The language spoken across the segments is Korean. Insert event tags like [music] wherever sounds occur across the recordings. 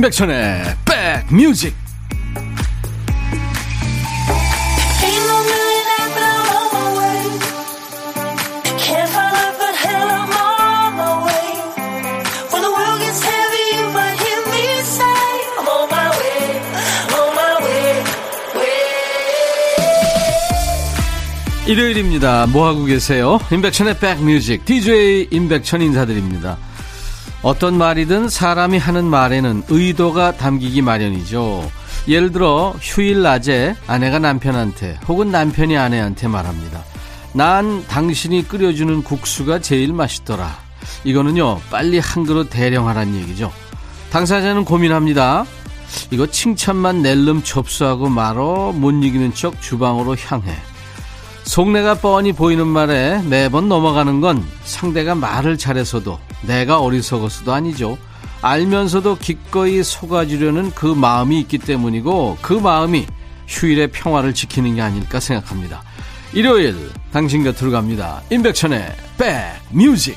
임백천의 백뮤직 일요일입니다. 뭐하고 계세요? 임백천의 백뮤직 DJ 임백천 인사드립니다. 어떤 말이든 사람이 하는 말에는 의도가 담기기 마련이죠. 예를 들어 휴일 낮에 아내가 남편한테 혹은 남편이 아내한테 말합니다. 난 당신이 끓여주는 국수가 제일 맛있더라. 이거는요 빨리 한 그릇 대령하란 얘기죠. 당사자는 고민합니다. 이거 칭찬만 낼름 접수하고 말어 못 이기는 척 주방으로 향해. 속내가 뻔히 보이는 말에 매번 넘어가는 건 상대가 말을 잘해서도 내가 어리석어서도 아니죠. 알면서도 기꺼이 속아주려는 그 마음이 있기 때문이고 그 마음이 휴일의 평화를 지키는 게 아닐까 생각합니다. 일요일 당신 곁으로 갑니다. 임백천의 백뮤직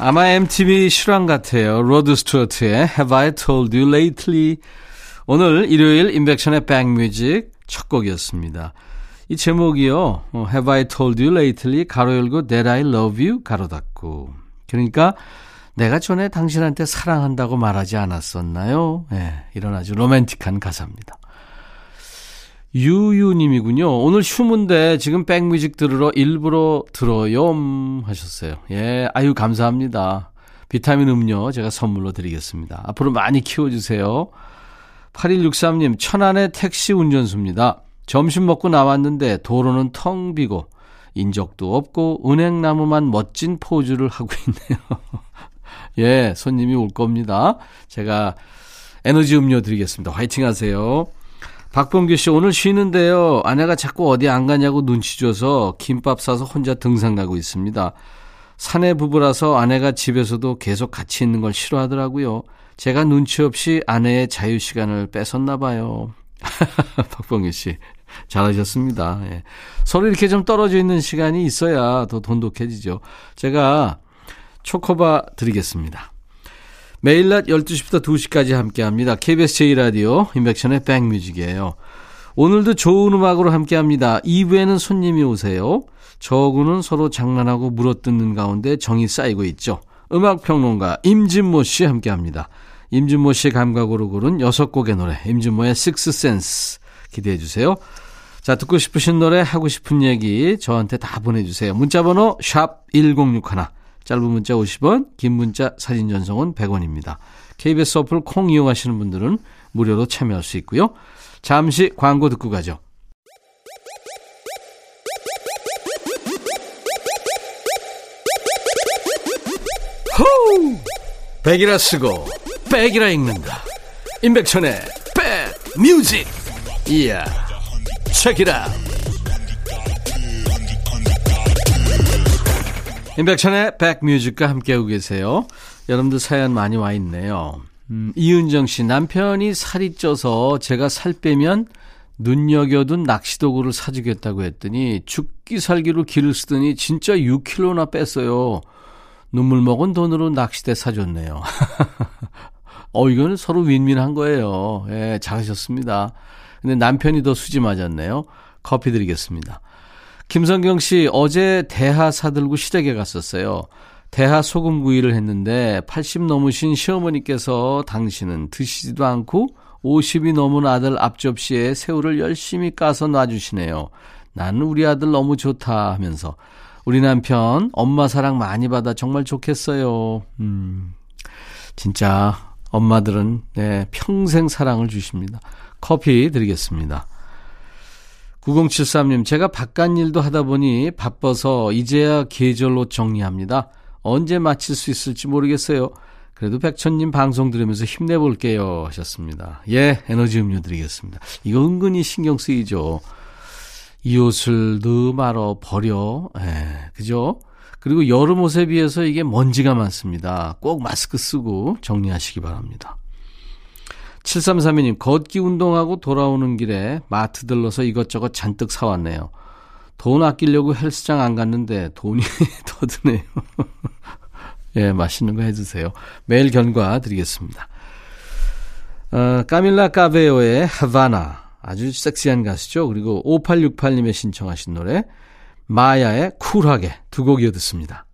아마 MTV 실황 같아요. 로드 스튜어트의 Have I Told You Lately. 오늘 일요일 이백천의 백뮤직 첫 곡이었습니다. 이 제목이요. 어, Have I Told You Lately 가로 열고 That I Love You 가로 닫고. 그러니까 내가 전에 당신한테 사랑한다고 말하지 않았었나요? 네, 이런 아주 로맨틱한 가사입니다. 유유님이군요. 오늘 휴문데 지금 백뮤직 들으러 일부러 들어요 하셨어요. 예, 아유 감사합니다. 비타민 음료 제가 선물로 드리겠습니다. 앞으로 많이 키워주세요. 8163님, 천안의 택시 운전수입니다. 점심 먹고 나왔는데 도로는 텅 비고 인적도 없고 은행나무만 멋진 포즈를 하고 있네요. [laughs] 예, 손님이 올 겁니다. 제가 에너지 음료 드리겠습니다. 화이팅 하세요. 박봉규 씨 오늘 쉬는데요. 아내가 자꾸 어디 안 가냐고 눈치 줘서 김밥 사서 혼자 등산 가고 있습니다. 사내 부부라서 아내가 집에서도 계속 같이 있는 걸 싫어하더라고요. 제가 눈치 없이 아내의 자유 시간을 뺏었나 봐요. [laughs] 박봉규 씨 잘하셨습니다. 예. 서로 이렇게 좀 떨어져 있는 시간이 있어야 더 돈독해지죠. 제가 초코바 드리겠습니다. 매일 낮 12시부터 2시까지 함께 합니다. KBS 제2라디오 인백션의 백뮤직이에요. 오늘도 좋은 음악으로 함께 합니다. 2부에는 손님이 오세요. 저구는 서로 장난하고 물어뜯는 가운데 정이 쌓이고 있죠. 음악평론가 임진모 씨 함께 합니다. 임진모 씨의 감각으로 고른 6곡의 노래, 임진모의 식스센스 기대해 주세요. 자, 듣고 싶으신 노래, 하고 싶은 얘기 저한테 다 보내주세요. 문자번호 샵 1061. 짧은 문자 50원, 긴 문자 사진 전송은 100원입니다. KBS 어플 콩 이용하시는 분들은 무료로 참여할 수 있고요. 잠시 광고 듣고 가죠. 호우! 백이라 쓰고 백이라 읽는다. 임백천의 백 뮤직. 이야. 책이라. 임백천의 백뮤직과 함께하고 계세요. 여러분들 사연 많이 와 있네요. 음, 이은정 씨, 남편이 살이 쪄서 제가 살 빼면 눈여겨둔 낚시도구를 사주겠다고 했더니 죽기 살기로 기를 쓰더니 진짜 6kg나 뺐어요. 눈물 먹은 돈으로 낚시대 사줬네요. [laughs] 어, 이거는 서로 윈윈한 거예요. 예, 잘하셨습니다. 근데 남편이 더 수지 맞았네요. 커피 드리겠습니다. 김성경 씨, 어제 대하 사들고 시댁에 갔었어요. 대하 소금구이를 했는데 80 넘으신 시어머니께서 당신은 드시지도 않고 50이 넘은 아들 앞접시에 새우를 열심히 까서 놔주시네요. 나는 우리 아들 너무 좋다 하면서 우리 남편 엄마 사랑 많이 받아 정말 좋겠어요. 음, 진짜 엄마들은 네, 평생 사랑을 주십니다. 커피 드리겠습니다. 9073님, 제가 바깥 일도 하다 보니 바빠서 이제야 계절 옷 정리합니다. 언제 마칠 수 있을지 모르겠어요. 그래도 백천님 방송 들으면서 힘내볼게요. 하셨습니다. 예, 에너지 음료 드리겠습니다. 이거 은근히 신경 쓰이죠. 이 옷을 넣어 말어 버려. 예, 그죠? 그리고 여름 옷에 비해서 이게 먼지가 많습니다. 꼭 마스크 쓰고 정리하시기 바랍니다. 7332님, 걷기 운동하고 돌아오는 길에 마트 들러서 이것저것 잔뜩 사왔네요. 돈 아끼려고 헬스장 안 갔는데 돈이 [laughs] 더 드네요. [laughs] 예, 맛있는 거 해주세요. 매일 견과 드리겠습니다. 어, 까밀라 까베오의 하바나. 아주 섹시한 가수죠. 그리고 5868님의 신청하신 노래, 마야의 쿨하게 두 곡 이어 듣습니다.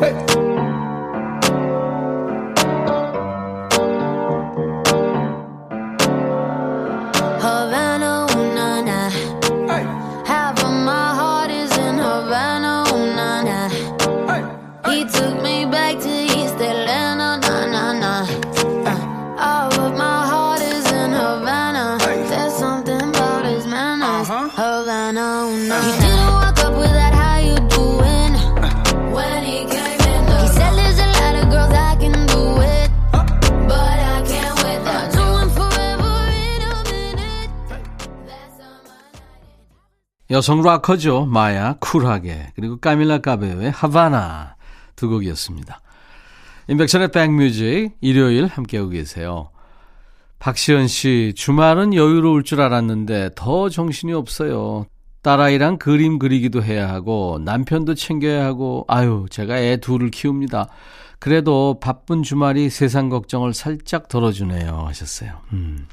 Hey. 여성 락커죠. 마야, 쿨하게. 그리고 까밀라 까베오의 하바나 두 곡이었습니다. 인백션의 백뮤직 일요일 함께하고 계세요. 박시현 씨, 주말은 여유로울 줄 알았는데 더 정신이 없어요. 딸아이랑 그림 그리기도 해야 하고 남편도 챙겨야 하고 아유 제가 애 둘을 키웁니다. 그래도 바쁜 주말이 세상 걱정을 살짝 덜어주네요 하셨어요. 음,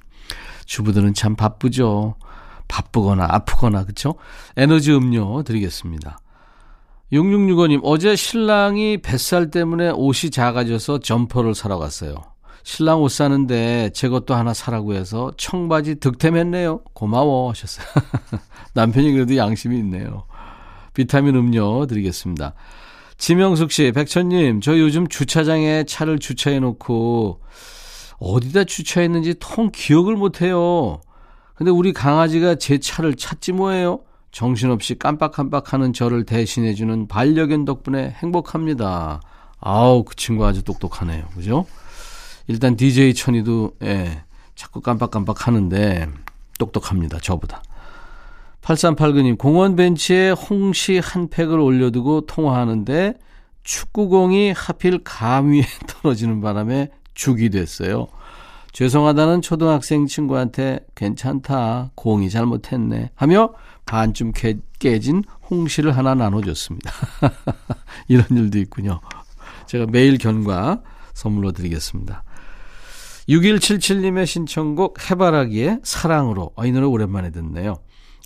주부들은 참 바쁘죠. 바쁘거나 아프거나 그쵸? 에너지 음료 드리겠습니다. 6665님 어제 신랑이 뱃살 때문에 옷이 작아져서 점퍼를 사러 갔어요. 신랑 옷 사는데 제 것도 하나 사라고 해서 청바지 득템했네요. 고마워 하셨어요. [laughs] 남편이 그래도 양심이 있네요. 비타민 음료 드리겠습니다. 지명숙 씨, 백천님, 저 요즘 주차장에 차를 주차해 놓고 어디다 주차했는지 통 기억을 못 해요. 근데 우리 강아지가 제 차를 찾지 뭐예요? 정신없이 깜빡깜빡하는 저를 대신해주는 반려견 덕분에 행복합니다. 아우, 그 친구 아주 똑똑하네요. 그죠? 일단 DJ 천이도, 예, 자꾸 깜빡깜빡 하는데 똑똑합니다. 저보다. 8389님, 공원 벤치에 홍시 한 팩을 올려두고 통화하는데 축구공이 하필 감 위에 [laughs] 떨어지는 바람에 죽이 됐어요. 죄송하다는 초등학생 친구한테 괜찮다, 공이 잘못했네 하며 반쯤 깨, 깨진 홍시를 하나 나눠줬습니다. [laughs] 이런 일도 있군요. 제가 매일 견과 선물로 드리겠습니다. 6177님의 신청곡 해바라기의 사랑으로 어, 이 노래 오랜만에 듣네요.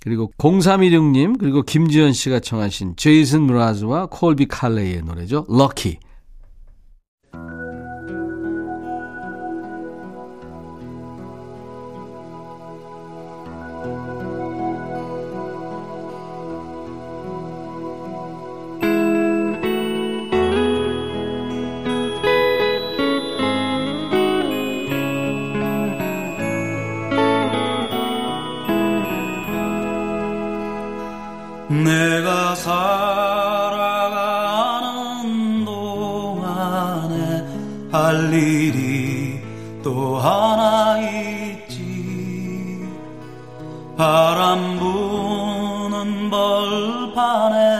그리고 0316님 그리고 김지현 씨가 청하신 제이슨 무라즈와 콜비 칼레이의 노래죠. 럭키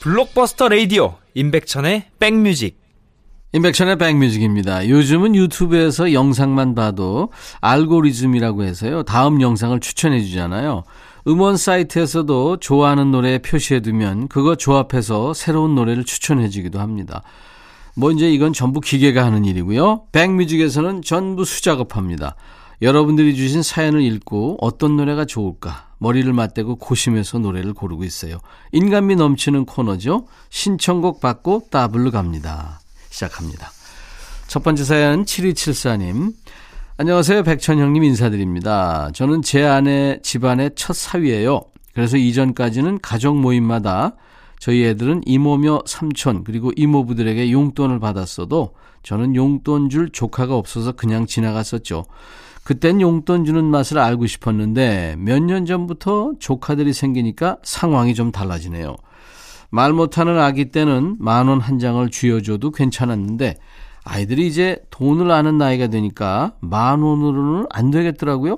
블록버스터 레이디오 임백천의 백뮤직 인백션의 백뮤직입니다. 요즘은 유튜브에서 영상만 봐도 알고리즘이라고 해서요. 다음 영상을 추천해 주잖아요. 음원 사이트에서도 좋아하는 노래 표시해두면 그거 조합해서 새로운 노래를 추천해 주기도 합니다. 뭐 이제 이건 전부 기계가 하는 일이고요. 백뮤직에서는 전부 수작업합니다. 여러분들이 주신 사연을 읽고 어떤 노래가 좋을까 머리를 맞대고 고심해서 노래를 고르고 있어요. 인간미 넘치는 코너죠. 신청곡 받고 따블로 갑니다. 시작합니다. 첫 번째 사연 7274님. 안녕하세요. 백천형님 인사드립니다. 저는 제 아내 집안의 첫 사위예요. 그래서 이전까지는 가족 모임마다 저희 애들은 이모며 삼촌 그리고 이모부들에게 용돈을 받았어도 저는 용돈 줄 조카가 없어서 그냥 지나갔었죠. 그땐 용돈 주는 맛을 알고 싶었는데 몇 년 전부터 조카들이 생기니까 상황이 좀 달라지네요. 말 못하는 아기 때는 만 원 한 장을 쥐어줘도 괜찮았는데 아이들이 이제 돈을 아는 나이가 되니까 만 원으로는 안 되겠더라고요.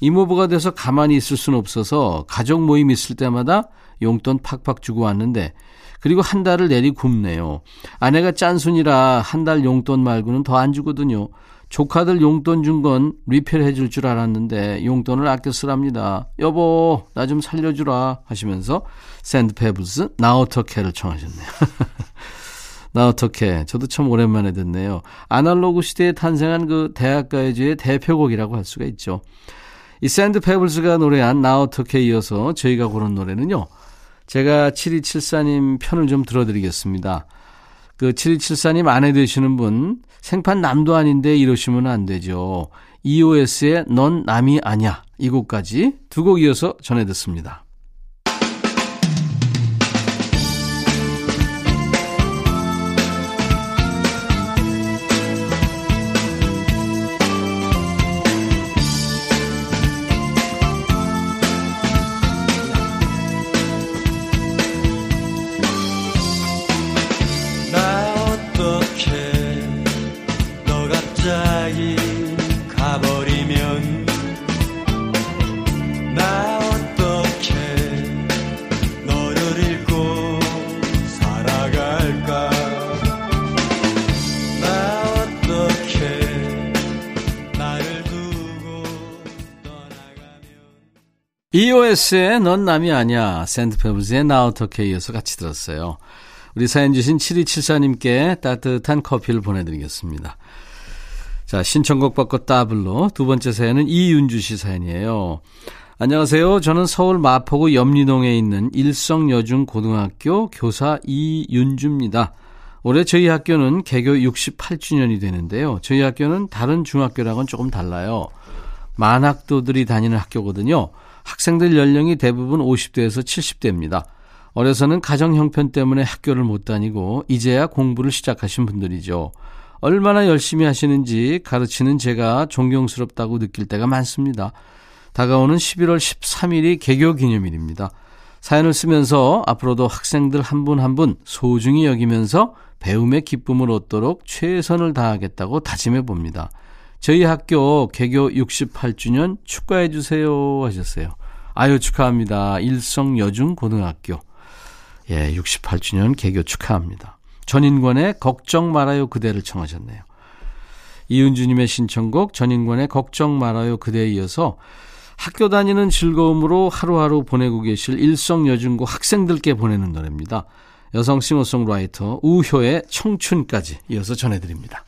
이모부가 돼서 가만히 있을 수는 없어서 가족 모임 있을 때마다 용돈 팍팍 주고 왔는데 그리고 한 달을 내리 굶네요. 아내가 짠순이라 한 달 용돈 말고는 더 안 주거든요. 조카들 용돈 준 건 리필 해줄 줄 알았는데 용돈을 아껴 쓰랍니다. 여보 나 좀 살려주라 하시면서 샌드페블스 나 어떡해를 청하셨네요. [laughs] 나 어떡해 저도 참 오랜만에 듣네요. 아날로그 시대에 탄생한 그 대학가요제의 대표곡이라고 할 수가 있죠. 이 샌드 페블스가 노래한 나 어떡해 이어서 저희가 고른 노래는요. 제가 7274님 편을 좀 들어드리겠습니다. 그 7274님 아내 되시는 분 생판 남도 아닌데 이러시면 안 되죠. EOS의 넌 남이 아냐 이 곡까지 두 곡 이어서 전해 듣습니다. EOS의 넌 남이 아니야. 샌드페블즈의 나 어떻게 이어서 같이 들었어요. 우리 사연 주신 7274님께 따뜻한 커피를 보내드리겠습니다. 자, 신청곡 받고 따블로 두 번째 사연은 이윤주 씨 사연이에요. 안녕하세요. 저는 서울 마포구 염리동에 있는 일성여중 고등학교 교사 이윤주입니다. 올해 저희 학교는 개교 68주년이 되는데요. 저희 학교는 다른 중학교랑은 조금 달라요. 만학도들이 다니는 학교거든요. 학생들 연령이 대부분 50대에서 70대입니다. 어려서는 가정 형편 때문에 학교를 못 다니고 이제야 공부를 시작하신 분들이죠. 얼마나 열심히 하시는지 가르치는 제가 존경스럽다고 느낄 때가 많습니다. 다가오는 11월 13일이 개교 기념일입니다. 사연을 쓰면서 앞으로도 학생들 한분 한 분 소중히 여기면서 배움의 기쁨을 얻도록 최선을 다하겠다고 다짐해 봅니다. 저희 학교 개교 68주년 축하해 주세요 하셨어요. 아유 축하합니다. 일성여중 고등학교. 예, 68주년 개교 축하합니다. 전인권의 걱정 말아요 그대를 청하셨네요. 이은주님의 신청곡 전인권의 걱정 말아요 그대에 이어서 학교 다니는 즐거움으로 하루하루 보내고 계실 일성여중고 학생들께 보내는 노래입니다. 여성 싱어송라이터 우효의 청춘까지 이어서 전해드립니다.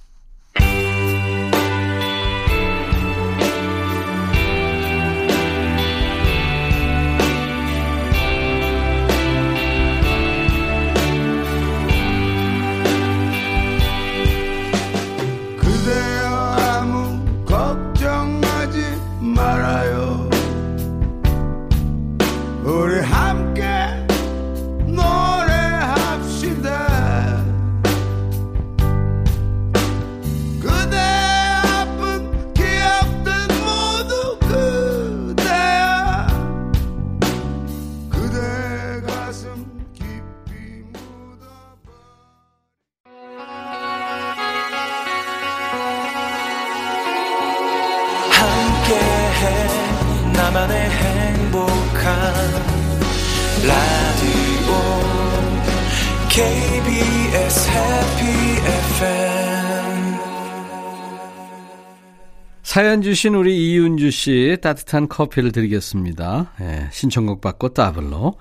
사연 주신 우리 이윤주 씨 따뜻한 커피를 드리겠습니다. 예, 신청곡 받고 따블로.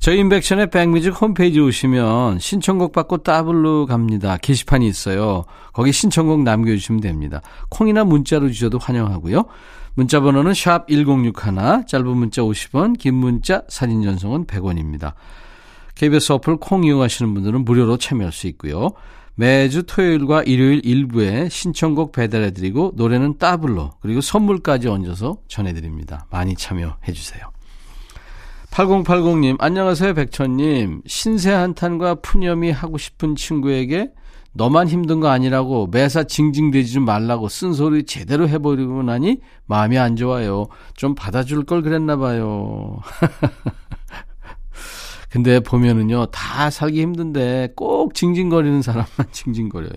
저희 인백션의 백뮤직 홈페이지 오시면 신청곡 받고 따블로 갑니다. 게시판이 있어요. 거기 신청곡 남겨주시면 됩니다. 콩이나 문자로 주셔도 환영하고요. 문자 번호는 샵 1061, 짧은 문자 50원, 긴 문자 사진 전송은 100원입니다. KBS 어플 콩 이용하시는 분들은 무료로 참여할 수 있고요. 매주 토요일과 일요일 일부에 신청곡 배달해드리고 노래는 따블로 그리고 선물까지 얹어서 전해드립니다. 많이 참여해주세요. 8080님 안녕하세요 백천님 신세 한탄과 푸념이 하고 싶은 친구에게 너만 힘든 거 아니라고 매사 징징대지 좀 말라고 쓴소리 제대로 해버리고 나니 마음이 안 좋아요. 좀 받아줄 걸 그랬나 봐요. [laughs] 근데 보면은요, 다 살기 힘든데 꼭 징징거리는 사람만 [laughs] 징징거려요.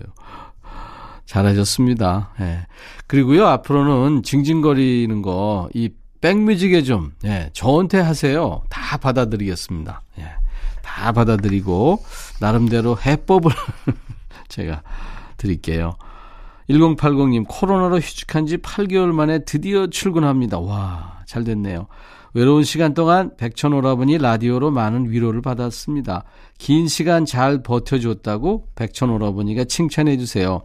잘하셨습니다. 예. 그리고요, 앞으로는 징징거리는 거, 이 백뮤직에 좀, 예, 저한테 하세요. 다 받아드리겠습니다. 예. 다 받아드리고, 나름대로 해법을 [laughs] 제가 드릴게요. 1080님, 코로나로 휴직한 지 8개월 만에 드디어 출근합니다. 와, 잘 됐네요. 외로운 시간 동안 백천 오라버니 라디오로 많은 위로를 받았습니다. 긴 시간 잘 버텨줬다고 백천 오라버니가 칭찬해 주세요.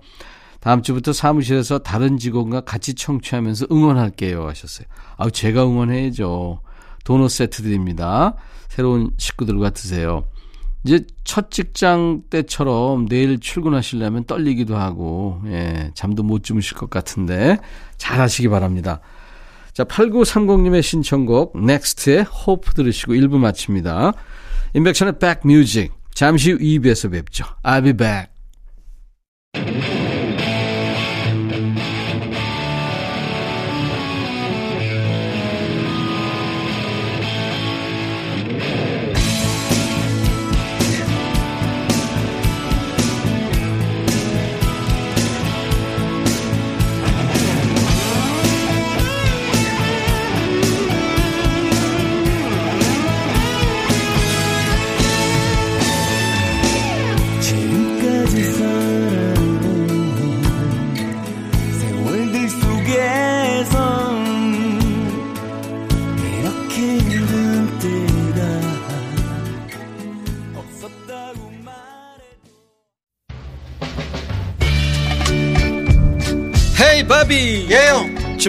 다음 주부터 사무실에서 다른 직원과 같이 청취하면서 응원할게요 하셨어요. 아, 제가 응원해야죠. 도넛 세트 드립니다. 새로운 식구들과 드세요. 이제 첫 직장 때처럼 내일 출근하시려면 떨리기도 하고, 예, 잠도 못 주무실 것 같은데 잘 하시기 바랍니다. 자, 8930님의 신청곡 넥스트의 호프 들으시고 1부 마칩니다. 인백션의 백뮤직 잠시 후 2부에서 뵙죠. I'll be back.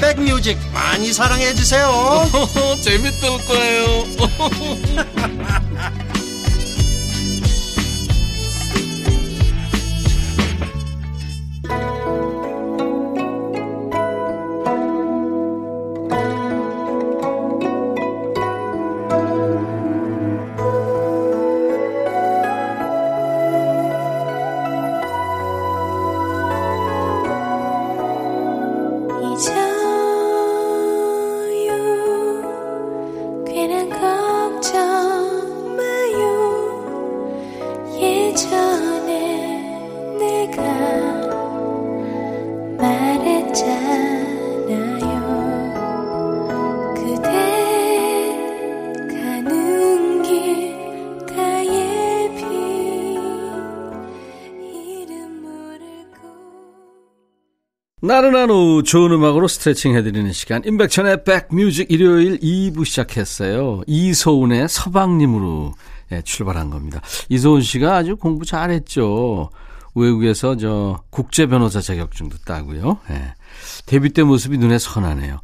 백뮤직 많이 사랑해 주세요 [laughs] 재밌을 거예요. [laughs] 나른한 오후 좋은 음악으로 스트레칭 해드리는 시간 임백천의 백뮤직 일요일 2부 시작했어요. 이소은의 서방님으로 예, 출발한 겁니다. 이소은 씨가 아주 공부 잘했죠. 외국에서 저 국제 변호사 자격증도 따고요. 예. 데뷔 때 모습이 눈에 선하네요.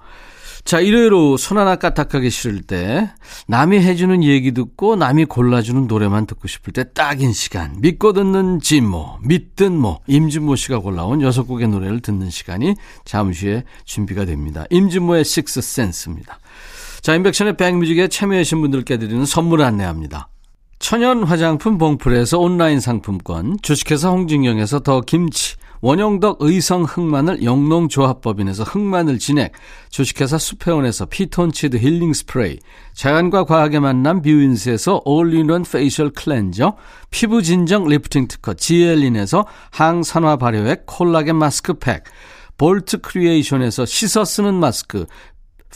자, 일요일 오후 손 하나 까딱하기 싫을 때 남이 해주는 얘기 듣고 남이 골라주는 노래만 듣고 싶을 때 딱인 시간 믿고 듣는 진모 믿든 모 임진모 씨가 골라온 여섯 곡의 노래를 듣는 시간이 잠시 후에 준비가 됩니다. 임진모의 Six Sense입니다. 자, 인백션의 백뮤직에 참여하신 분들께 드리는 선물 안내합니다. 천연 화장품 봉풀에서 온라인 상품권, 주식회사 홍진경에서 더 김치, 원영덕 의성 흑마늘 영농조합법인에서 흑마늘 진액, 주식회사 수페온에서 피톤치드 힐링 스프레이, 자연과 과학의 만남 뷰인스에서 all-in-one facial cleanser, 피부 진정 리프팅 특허 지엘린에서 항산화 발효액 콜라겐 마스크팩, 볼트 크리에이션에서 씻어 쓰는 마스크,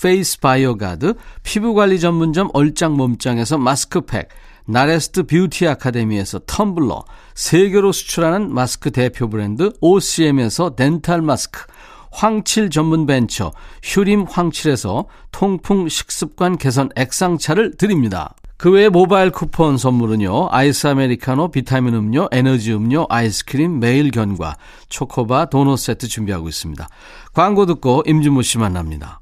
페이스 바이오 가드, 피부관리 전문점 얼짱 몸짱에서 마스크팩, 나레스트 뷰티 아카데미에서 텀블러, 세계로 수출하는 마스크 대표 브랜드 OCM에서 덴탈 마스크, 황칠 전문 벤처 휴림 황칠에서 통풍 식습관 개선 액상차를 드립니다. 그 외에 모바일 쿠폰 선물은요. 아이스 아메리카노, 비타민 음료, 에너지 음료, 아이스크림, 매일 견과, 초코바, 도넛 세트 준비하고 있습니다. 광고 듣고 임준모 씨 만납니다.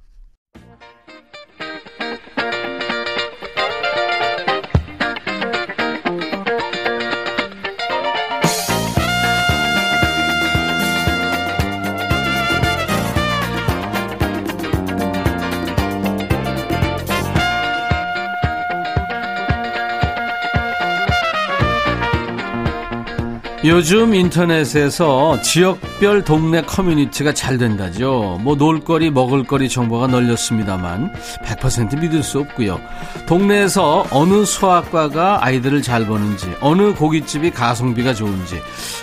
요즘 인터넷에서 지역별 동네 커뮤니티가 잘 된다죠. 뭐 놀거리, 먹을거리 정보가 널렸습니다만 100% 믿을 수 없고요. 동네에서 어느 수학과가 아이들을 잘 보는지, 어느 고깃집이 가성비가 좋은지,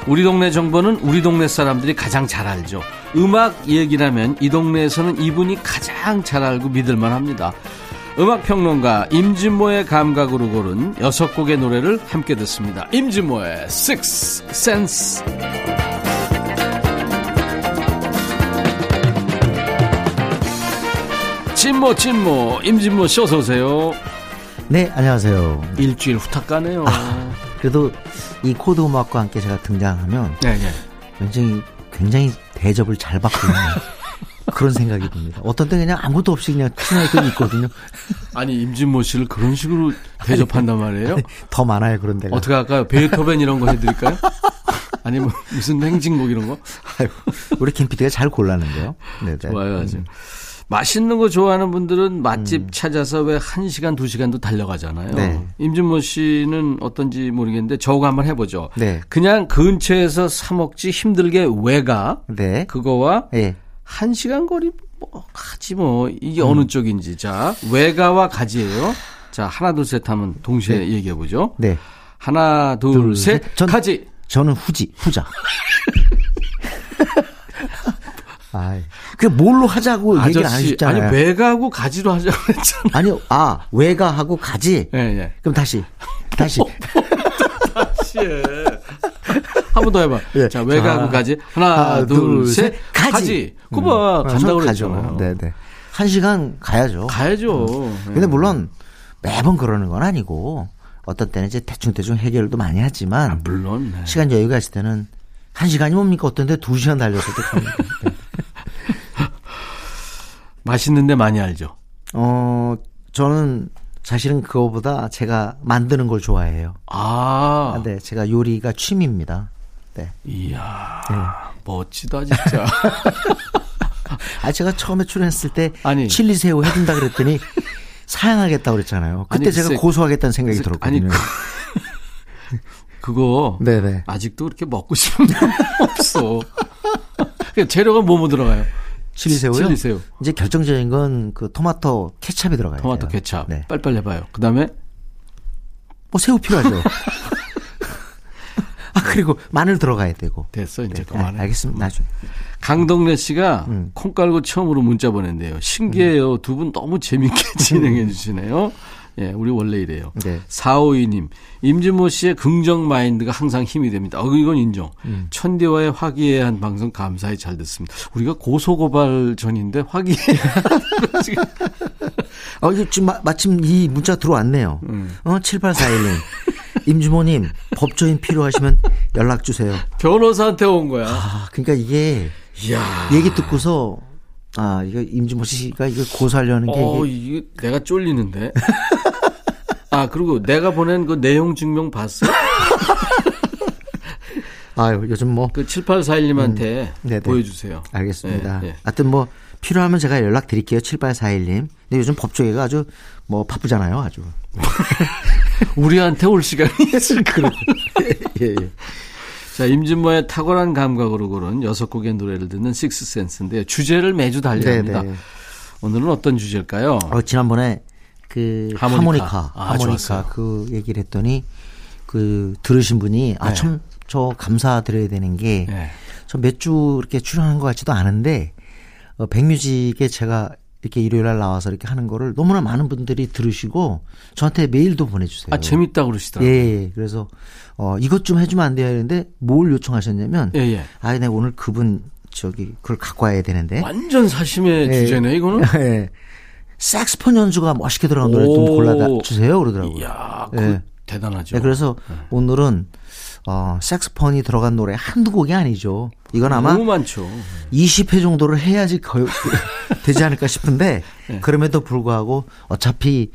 우리 동네 정보는 우리 동네 사람들이 가장 잘 알죠. 음악 얘기라면 이 동네에서는 이분이 가장 잘 알고 믿을 만 합니다. 음악평론가 임진모의 감각으로 고른 여섯 곡의 노래를 함께 듣습니다. 임진모의 Six Sense. 진모 진모 임진모 씨 어서 오세요. 네, 안녕하세요. 일주일 후딱 가네요. 그래도 이 코드 음악과 함께 제가 등장하면 네, 네. 굉장히 굉장히 대접을 잘 받고 있는 [laughs] 그런 생각이 듭니다. 어떤 때 그냥 아무것도 없이 그냥 친하게 있거든요. [laughs] 아니 임진모 씨를 그런 식으로 대접한단 말이에요? 더 많아요 그런 데가. 어떻게 할까요? 베토벤 이런 거 해드릴까요? 아니면 무슨 행진곡 이런 거? 아유, 우리 김PD가 잘 골랐는데요. 네, 네. 좋아요, 아주. 음. 맛있는 거 좋아하는 분들은 맛집 찾아서 왜 1시간, 2시간도 달려가잖아요. 네. 임준모 씨는 어떤지 모르겠는데 저거 한번 해보죠. 네. 그냥 근처에서 사먹지 힘들게 외가 네. 그거와 예. 1시간 거리 뭐 가지 뭐 이게 음. 어느 쪽인지 자 외가와 가지예요. 자 하나 둘 셋 하면 동시에 네. 얘기해 보죠. 네. 하나 둘 둘, 셋 가지. 저는 후지, 후자. [laughs] 아, 그 뭘로 하자고 얘기를 안 아저씨 하셨잖아요. 아니 외가하고 가지로 하자고 했잖아. 아니, 아, 외가하고 가지. 예 예. 그럼 다시, 다시. [laughs] 씨. 한 번 더 해봐. 예. 자, 외가하고 자, 가지. 하나, 하나, 둘, 둘, 셋. 셋. 가지. 가지. 음. 그봐. 아, 간다고. 그랬잖아요. 네네. 한 시간 가야죠. 가야죠. 근데 예. 물론 매번 그러는 건 아니고 어떤 때는 이제 대충대충 해결도 많이 하지만 아, 물론. 네. 시간 여유가 있을 때는 한 시간이 뭡니까 어떤 데 두 시간 달려서도 갑니다. 네. [laughs] 맛있는데 많이 알죠. 어, 저는 사실은 그거보다 제가 만드는 걸 좋아해요. 아. 아, 네, 제가 요리가 취미입니다. 네. 이야. 네. 멋지다, 진짜. [laughs] 아, 제가 처음에 출연했을 때 아니. 칠리 새우 해준다 그랬더니 사양하겠다고 그랬잖아요. 그때 아니, 제가 글쎄, 고소하겠다는 생각이 아니, 들었거든요. 그, [laughs] 그거. 네네. 아직도 그렇게 먹고 싶은 게 [laughs] 없어. 그 재료가 뭐뭐 들어가요? 칠리 새우요? 칠리 새우. 이제 결정적인 건 그 토마토 케찹이 들어가요. 토마토 케찹. 네. 빨리빨리 해봐요. 그 다음에 뭐 새우 필요하죠. 아 그리고 마늘 들어가야 되고. 됐어, 이제 네, 그만해. 아, 알겠습니다. 나중에. 강동래 씨가 음. 콩 깔고 처음으로 문자 보낸대요. 신기해요. 두분 너무 재밌게 [laughs] 진행해 주시네요. 예, 우리 원래 이래요. 네. 452님, 임진모 씨의 긍정 마인드가 항상 힘이 됩니다. 어, 이건 인정. 음. 천디와의 화기애애한 방송 감사히 잘 듣습니다. 우리가 고소고발 전인데 화기애애. [laughs] 어, 이거 지금 마, 마침 이 문자 들어왔네요. 음. 어, 7841님. [laughs] 임주모님, 법조인 필요하시면 연락 주세요. 변호사한테 온 거야. 아, 그러니까 이게 이야. 얘기 듣고서 아, 이거 임주모 씨가 이거 고소하려는 게 어, 이게 이게 내가 쫄리는데. 아, 그리고 내가 보낸 그 내용 증명 봤어? [laughs] 아유, 요즘 뭐그 7841님한테 네네. 보여주세요. 알겠습니다. 예, 예. 하여튼 뭐 필요하면 제가 연락 드릴게요. 7841님. 근데 요즘 법조계가 아주 뭐 바쁘잖아요, 아주. [laughs] 우리한테 올 시간이 [laughs] 있을 거예요. [laughs] 예, 예. 자, 임진모의 탁월한 감각으로 고른 여섯 곡의 노래를 듣는 식스센스인데요. 주제를 매주 달려야 합니다. 네네. 오늘은 어떤 주제일까요? 어, 지난번에 그 하모니카. 하모니카, 아, 하모니카. 그 얘기를 했더니 그 들으신 분이 아 네. 참저 감사드려야 되는 게 네. 저몇주 이렇게 출연한 것 같지도 않은데 어, 백뮤직에 제가 이렇게 일요일 날 나와서 이렇게 하는 거를 너무나 많은 분들이 들으시고 저한테 메일도 보내주세요. 아, 재밌다 그러시더라고요. 예, 예. 그래서 어 이것 좀 해주면 안 돼요 했는데 뭘 요청하셨냐면 예, 예. 아, 내가 오늘 그분 저기 그걸 갖고 와야 되는데. 완전 사심의 예. 주제네, 이거는. [laughs] 예. 색스폰 연주가 멋있게 들어간 노래 좀 오. 골라 주세요 그러더라고요. 이야, 그 예. 대단하죠. 네, 그래서 오늘은 어 색스폰이 들어간 노래 한두 곡이 아니죠. 이건 아마 너무 많죠. 20회 정도를 해야지 거의 [laughs] 되지 않을까 싶은데 네. 그럼에도 불구하고 어차피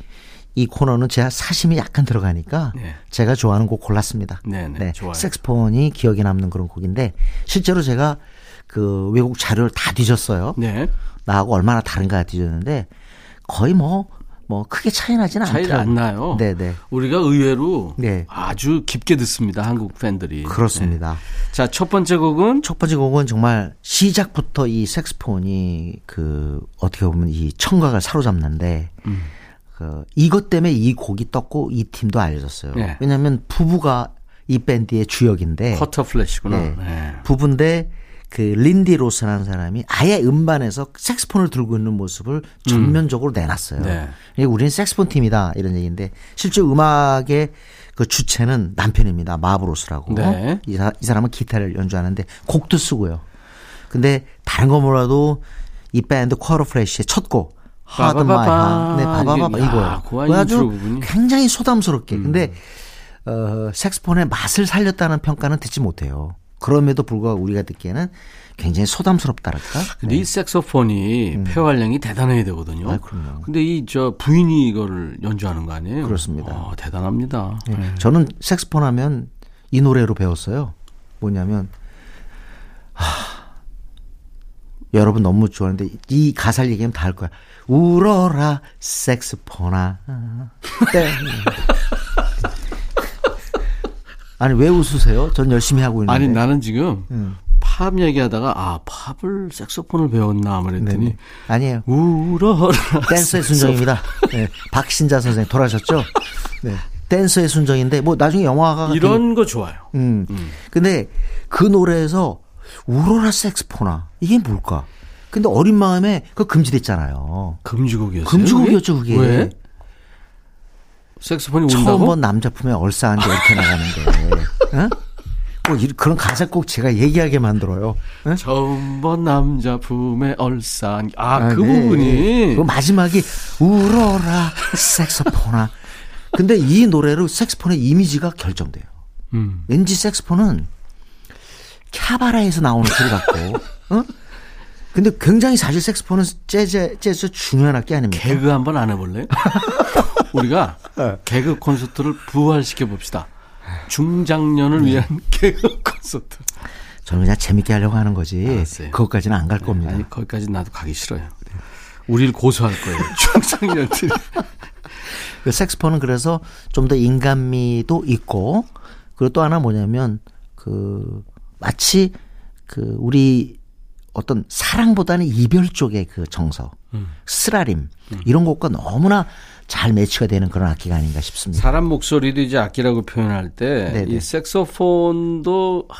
이 코너는 제가 사심이 약간 들어가니까 네. 제가 좋아하는 곡 골랐습니다. 네, 네, 좋아요. 색스폰이 기억에 남는 그런 곡인데 실제로 제가 그 외국 자료를 다 뒤졌어요. 네. 나하고 얼마나 다른가 뒤졌는데 거의 뭐 뭐 크게 차이 나지는 차이가 않더라고요. 안 나요. 네, 네. 우리가 의외로 네. 아주 깊게 듣습니다. 한국 팬들이. 그렇습니다. 네. 자, 첫 번째 곡은 첫 번째 곡은 정말 시작부터 이 색스폰이 그 어떻게 보면 이 청각을 사로잡는데 음. 그 이것 때문에 이 곡이 떴고 이 팀도 알려졌어요. 네. 왜냐하면 부부가 이 밴드의 주역인데 쿼터 플래시구나. 네. 네. 부부인데 그 린디 로스라는 사람이 아예 음반에서 색스폰을 들고 있는 모습을 전면적으로 내놨어요. 네. 이게 우리는 색스폰 팀이다 이런 얘기인데 실제 음악의 그 주체는 남편입니다. 마브 로스라고. 네. 이, 사, 이 사람은 기타를 연주하는데 곡도 쓰고요. 근데 다른 거 몰라도 이 밴드 쿼터 플래시의 첫 곡. My 바바바바. Heart. 네, 바바바바 이거예요. 그 아주. 음. 굉장히 소담스럽게. 근데 어, 색스폰의 맛을 살렸다는 평가는 듣지 못해요. 그럼에도 불구하고 우리가 듣기에는 굉장히 소담스럽다랄까. 근데 이 색소폰이 폐활량이 대단해야 되거든요. 음. 아, 그럼요. 근데 이 저 부인이 이거를 연주하는 거 아니에요? 그렇습니다. 어, 대단합니다. 네. 저는 색스폰 하면 이 노래로 배웠어요. 뭐냐면 하, 여러분 너무 좋아하는데 이 가사를 얘기하면 다알 거야. 울어라 색스폰아. [laughs] 네. 아니 왜 웃으세요? 전 열심히 하고 있는데. 아니 나는 지금 음. 팝 얘기하다가 아 팝을 색소폰을 배웠나 그랬더니 네네. 아니에요. 울어라. 댄서의 순정입니다. [laughs] 네. 박신자 선생님 돌아가셨죠? 네. 댄서의 순정인데 뭐 나중에 영화가 이런 거 좋아요. 음. 근데 그 노래에서 우러라 색스포나 이게 뭘까? 근데 어린 마음에 그 금지됐잖아요. 금지곡이었어요. 금지곡이었죠, 그게. 왜? 색소폰이 처음 운다고? 본 남자 품에 얼싸한 게 이렇게 나가는데. 응? 꼭 이- 그런 가사 꼭 제가 얘기하게 만들어요. 응? 처음 본 남자 품에 얼싸한 아그 네. 부분이 그 마지막이 울어라 색소포나. 근데 이 노래로 색소폰의 이미지가 결정돼요. 음. 왠지 색소폰은 캬바라에서 나오는 소리 같고, 어? 근데 굉장히 사실 색소폰은 재즈, 재즈 중요한 악기 아닙니까? 개그 한번 안 해볼래요? [laughs] 우리가 [laughs] 네. 개그 콘서트를 부활시켜 봅시다. 중장년을 네. 위한 [laughs] 개그 콘서트. 저는 그냥 재밌게 하려고 하는 거지. 알았어요. 그것까지는 안 갈 겁니다. 아니 거기까지 나도 가기 싫어요. 우리를 고소할 거예요. [laughs] 중장년들이. 그 색스폰은 그래서 좀 더 인간미도 있고, 그리고 또 하나 뭐냐면, 그, 마치 그, 우리 어떤 사랑보다는 이별 쪽의 그 정서, 음. 쓰라림, 이런 것과 너무나 잘 매치가 되는 그런 악기가 아닌가 싶습니다. 사람 목소리도 이제 악기라고 표현할 때 네네. 이 색소폰도 아,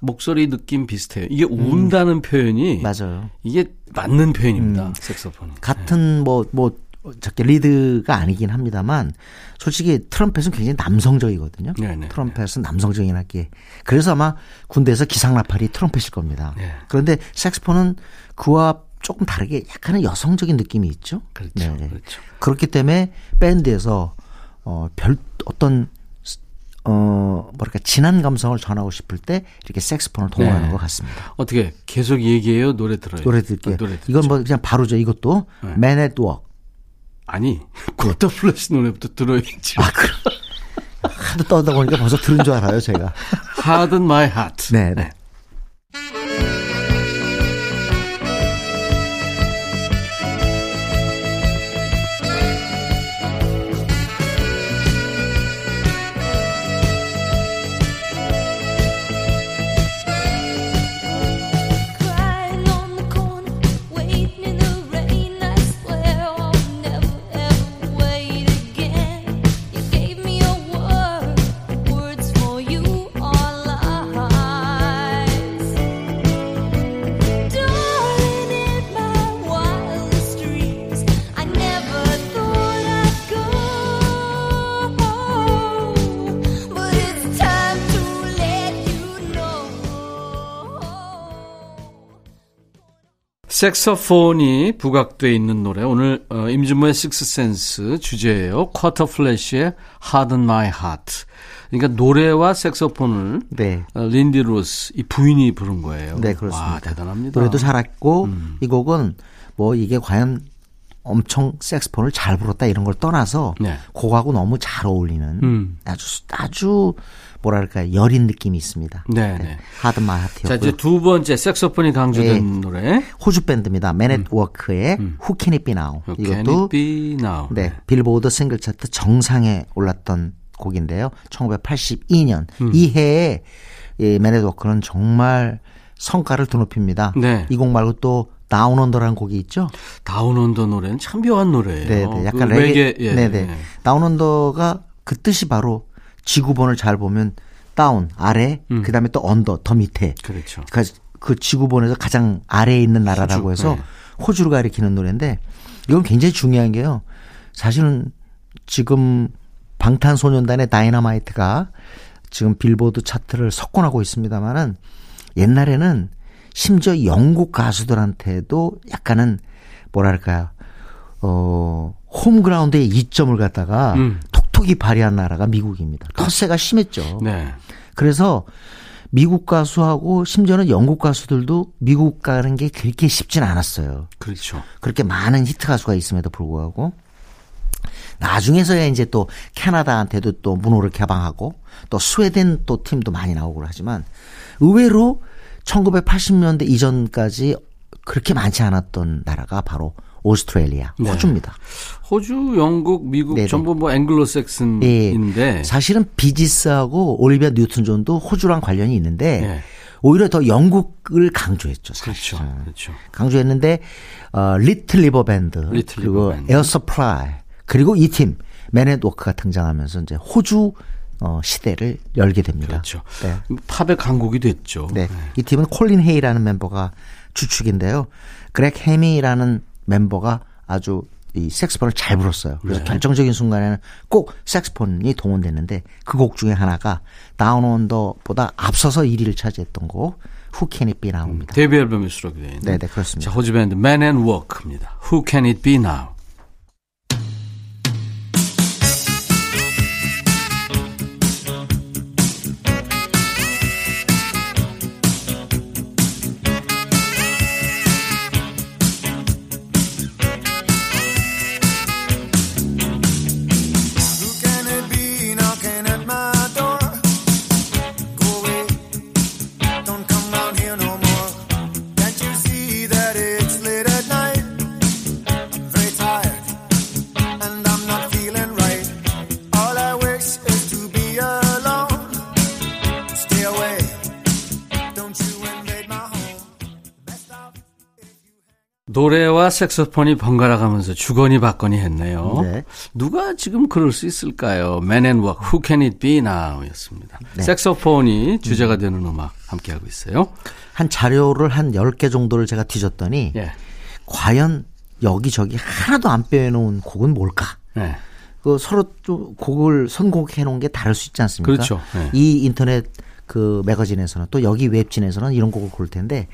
목소리 느낌 비슷해요. 이게 운다는 표현이 음. 맞아요. 이게 맞는 표현입니다. 음. 색소폰이. 같은 뭐, 뭐, 저게 리드가 아니긴 합니다만, 솔직히 트럼펫은 굉장히 남성적이거든요. 네네. 트럼펫은 남성적인 악기. 그래서 아마 군대에서 기상나팔이 트럼펫일 겁니다. 네. 그런데 색스폰은 그와 조금 다르게 약간은 여성적인 느낌이 있죠. 그렇죠. 네. 그렇죠. 그렇기 때문에 밴드에서 어, 별 어떤 어, 뭐랄까 진한 감성을 전하고 싶을 때 이렇게 색스폰을 동원하는 네. 것 같습니다. 어떻게 계속 얘기해요? 노래 들어요? 노래 들게요. 아, 노래. 이건 뭐 그냥 바로죠. 이것도 네. Men at Work. 아니 쿼터 플래시 노래부터 들어야지. 아, 그럼. 하도 떠들다 보니까 벌써 들은 줄 알아요, 제가. Harden My Heart. 네, 네. 색소폰이 부각돼 있는 노래 오늘 어, 임진모의 Six Sense 주제예요. 쿼터 플래시의 Harden My Heart. 그러니까 노래와 색소폰을 네. 어, 린디 로스 이 부인이 부른 거예요. 네, 그렇습니다. 와, 대단합니다. 노래도 잘했고 음. 이 곡은 뭐 이게 과연 엄청 색스폰을 잘 불었다 이런 걸 떠나서 네. 곡하고 너무 잘 어울리는 음. 아주 아주 뭐랄까 여린 느낌이 있습니다. 네, 네. Harden 자, My Heart였고요. 이제 두 번째 색소폰이 강조된 네. 노래. 호주 밴드입니다. 맨앳워크의 Who Can It Be Now. 음. Can 이것도 it be now? 네, 빌보드 싱글 차트 정상에 올랐던 곡인데요. 1982년 음. 이 해에 이 맨앳워크는 정말 성과를 드높입니다. 네. 이 곡 말고 또 Down Under라는 곡이 있죠. Down Under 노래는 참 묘한 노래예요. 네, 네. 약간 그 레게, 레게, 예, 네, 네. 예. Down Under가 그 뜻이 바로 지구본을 잘 보면 down 아래, 음. 그다음에 또 under 더 밑에. 그렇죠. 그, 그 지구본에서 가장 아래에 있는 나라라고 호주, 해서 네. 호주를 가리키는 노래인데 이건 굉장히 중요한 게요. 사실은 지금 방탄소년단의 다이너마이트가 지금 빌보드 차트를 석권하고 있습니다만은 옛날에는 심지어 영국 가수들한테도 약간은 뭐랄까요. 어, 홈그라운드에 이점을 갖다가 음. 톡톡히 발휘한 나라가 미국입니다. 텃세가 심했죠. 네. 그래서 미국 가수하고 심지어는 영국 가수들도 미국 가는 게 그렇게 쉽진 않았어요. 그렇죠. 그렇게 많은 히트 가수가 있음에도 불구하고 나중에서야 이제 또 캐나다한테도 또 문호를 개방하고 또 스웨덴 또 팀도 많이 나오고 하지만 의외로 1980년대 이전까지 그렇게 많지 않았던 나라가 바로 오스트레일리아, 네. 호주입니다. 호주, 영국, 미국 네네. 전부 뭐 예. 앵글로색슨인데 사실은 비지스하고 올리비아 뉴튼 존도 호주랑 관련이 있는데 네. 오히려 더 영국을 강조했죠. 사실. 그렇죠. 그렇죠. 강조했는데 어, 리틀 리버 밴드 리틀 그리고 리버 밴드. 에어 서플라이 그리고 이 팀 맨앳워크가 등장하면서 이제 호주 어, 시대를 열게 됩니다. 그렇죠. 네. 팝의 강국이 됐죠. 네. 이 팀은 콜린 헤이라는 멤버가 주축인데요. 그렉 해미라는 멤버가 아주 이 색스폰을 잘 불었어요. 그래서 네. 결정적인 순간에는 꼭 색스폰이 동원됐는데 그 곡 중에 하나가 다운 온더보다 앞서서 1위를 차지했던 곡 Who Can It Be Now입니다. 데뷔 앨범에 수록이 되어 있는. 네, 네, 그렇습니다. 자, 호주 밴드 Man and Work입니다. Who Can It Be Now? 노래와 색소폰이 번갈아 가면서 주거니 받거니 했네요. 네. 누가 지금 그럴 수 있을까요? Man and Work, Who Can It Be Now? 였습니다. 네. 색소폰이 주제가 되는 음악 함께하고 있어요. 한 자료를 한 10개 정도를 제가 뒤졌더니 예. 과연 여기저기 하나도 안 빼놓은 곡은 뭘까? 네. 그 서로 좀 곡을 선곡해 놓은 게 다를 수 있지 않습니까? 그렇죠. 네. 이 인터넷 그 매거진에서는 또 여기 웹진에서는 이런 곡을 고를 텐데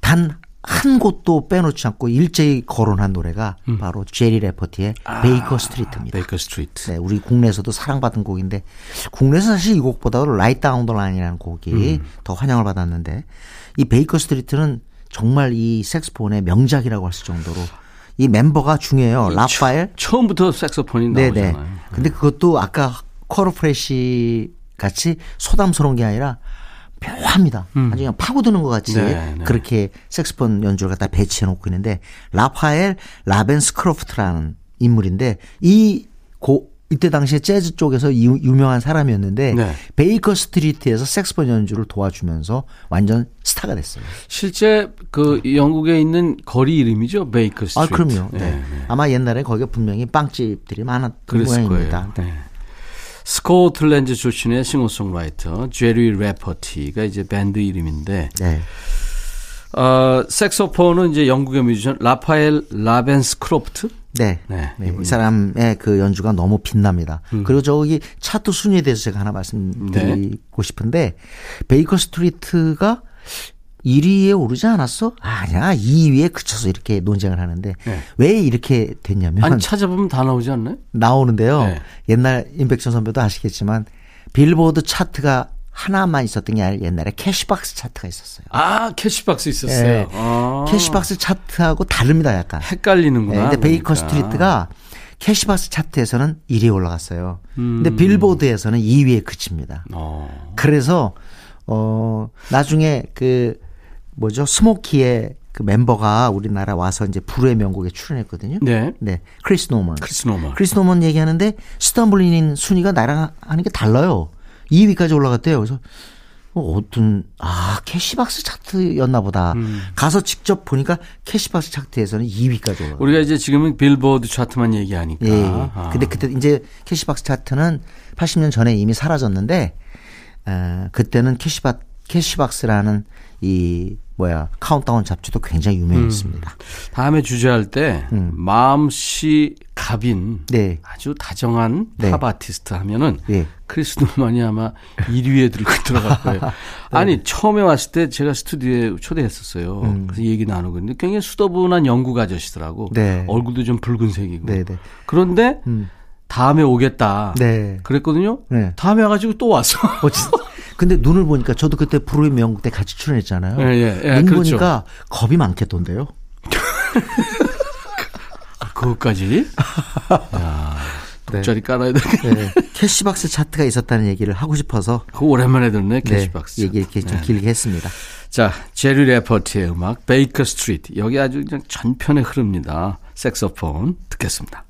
단 한 곳도 빼놓지 않고 일제히 거론한 노래가 바로 제리 레퍼티의 Baker Street입니다. Baker Street. 네, 우리 국내에서도 사랑받은 곡인데 국내에서 사실 이 곡보다도 Right Down the Line이라는 곡이 더 환영을 받았는데 이 Baker Street는 정말 이 색스폰의 명작이라고 할 수 정도로 이 멤버가 중요해요. 라파엘 처음부터 색소폰이 네네. 나오잖아요. 근데 그것도 아까 쿼터 플래시 같이 소담스러운 게 아니라 묘합니다. 아주 그냥 파고드는 것 같이 음. 네, 네. 그렇게 색스폰 연주를 갖다 배치해 놓고 있는데 라파엘 라벤스크로프트라는 인물인데 이 고, 이때 당시에 재즈 쪽에서 유, 유명한 사람이었는데 네. Baker Street에서 색스폰 연주를 도와주면서 완전 스타가 됐어요. 실제 그 영국에 있는 거리 이름이죠. Baker Street. 아, 그럼요. 네. 네. 아마 옛날에 거기가 분명히 빵집들이 많았던 모양입니다. 거예요. 네. 스코틀랜드 출신의 싱어송라이터 제리 레퍼티가 이제 밴드 이름인데 네. 어, 색소폰은 이제 영국의 뮤지션 라파엘 라벤스크로프트 네. 네, 네, 이. 사람의 그 연주가 너무 빛납니다. 음. 그리고 저기 차트 순위에 대해서 제가 하나 말씀드리고 네. 싶은데 Baker Street가 1위에 오르지 않았어? 아니야, 2위에 그쳐서 이렇게 논쟁을 하는데 네. 왜 이렇게 됐냐면 아니 찾아보면 다 나오지 않나요? 나오는데요. 네. 옛날 임백천 선배도 아시겠지만 빌보드 차트가 하나만 있었던 게 아니라 옛날에 캐시박스 차트가 있었어요. 아 캐시박스 있었어요. 예. 아. 캐시박스 차트하고 다릅니다, 약간. 헷갈리는구나. 네, 근데 Baker 그러니까. Street가 캐시박스 차트에서는 1위에 올라갔어요. 음. 근데 빌보드에서는 2위에 그칩니다. 어. 그래서 어 나중에 그 뭐죠 스모키의 그 멤버가 우리나라 와서 이제 불후의 명곡에 출연했거든요. 네. 네, 크리스 노먼. 크리스 노먼. 크리스 노먼 얘기하는데 Stumblin' In 순위가 나랑 아는 게 달라요. 2위까지 올라갔대요. 그래서 어, 어떤 아 캐시박스 차트였나 보다. 음. 가서 직접 보니까 캐시박스 차트에서는 2위까지 올라가. 우리가 이제 지금은 빌보드 차트만 얘기하니까. 예. 아. 근데 그때 이제 캐시박스 차트는 80년 전에 이미 사라졌는데 어, 그때는 캐시박 캐시박스라는 이 뭐야 카운트다운 잡지도 굉장히 유명했습니다. 다음에 주제할 때 음. 마음씨 갑인 네. 아주 다정한 네. 팝 아티스트 하면은 예. 크리스 노만이 아마 1위에 들고 [laughs] 들어갈 거예요. [laughs] 네. 아니 처음에 왔을 때 제가 스튜디오에 초대했었어요. 그래서 얘기 나누고 있는데 굉장히 수더분한 영국 아저씨더라고. 음. 네. 얼굴도 좀 붉은색이고. 네, 네. 그런데 음. 다음에 오겠다. 네. 그랬거든요. 네. 다음에 와가지고 또 왔어. 어, 진- 근데 눈을 보니까 저도 그때 불후의 명곡 때 같이 출연했잖아요. 예, 예, 예, 눈 그렇죠. 보니까 겁이 많겠던데요. [laughs] 그것까지. 야, 네. 독자리 깔아야 되겠네. 네. 캐시박스 차트가 있었다는 얘기를 하고 싶어서 그거 오랜만에 듣네 네, 캐시박스. 얘기 이렇게 좀 네. 길게 했습니다. 자, 제리 래퍼티의 음악 Baker Street. 여기 아주 그냥 전편에 흐릅니다. 색소폰 듣겠습니다.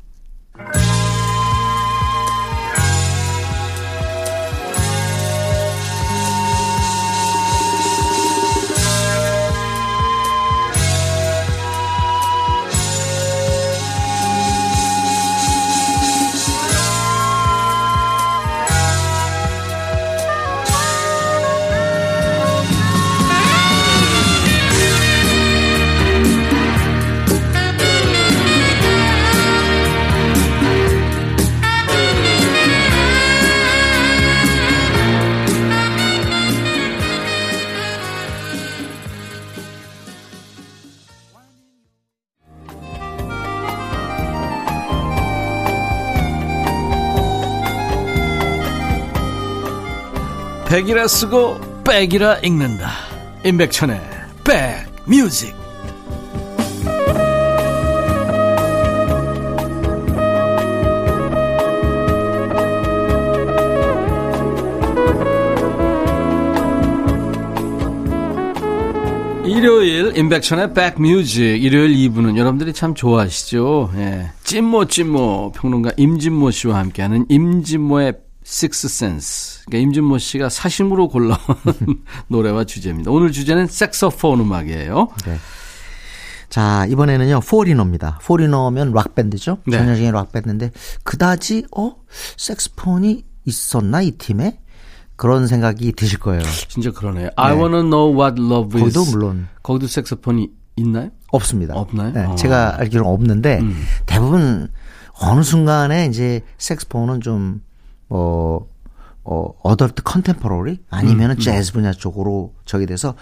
백이라 쓰고 백이라 읽는다. 임백천의 백뮤직. 일요일 임백천의 백뮤직 일요일 2부는 여러분들이 참 좋아하시죠. 예. 찐모 찐모 평론가 임진모 씨와 함께하는 임진모의 식스 센스. 그러니까 임진모 씨가 사심으로 골라온 [laughs] 노래와 주제입니다. 오늘 주제는 색소폰 음악이에요. 네. 자, 이번에는요, 포리너입니다. 포리너면 락밴드죠? 네. 전형적인 락밴드인데, 그다지, 어? 색스폰이 있었나, 이 팀에? 그런 생각이 드실 거예요. 진짜 그러네요. I wanna know what love is. 거기도 물론 거기도 색소폰이 있나요? 없습니다. 없나요? 네, 어. 제가 알기로는 없는데, 음. 대부분 어느 순간에 이제 색스폰은 좀, 어, 어, 어덜트 컨템퍼러리? 아니면은 음, 재즈 분야 쪽으로 저기 돼서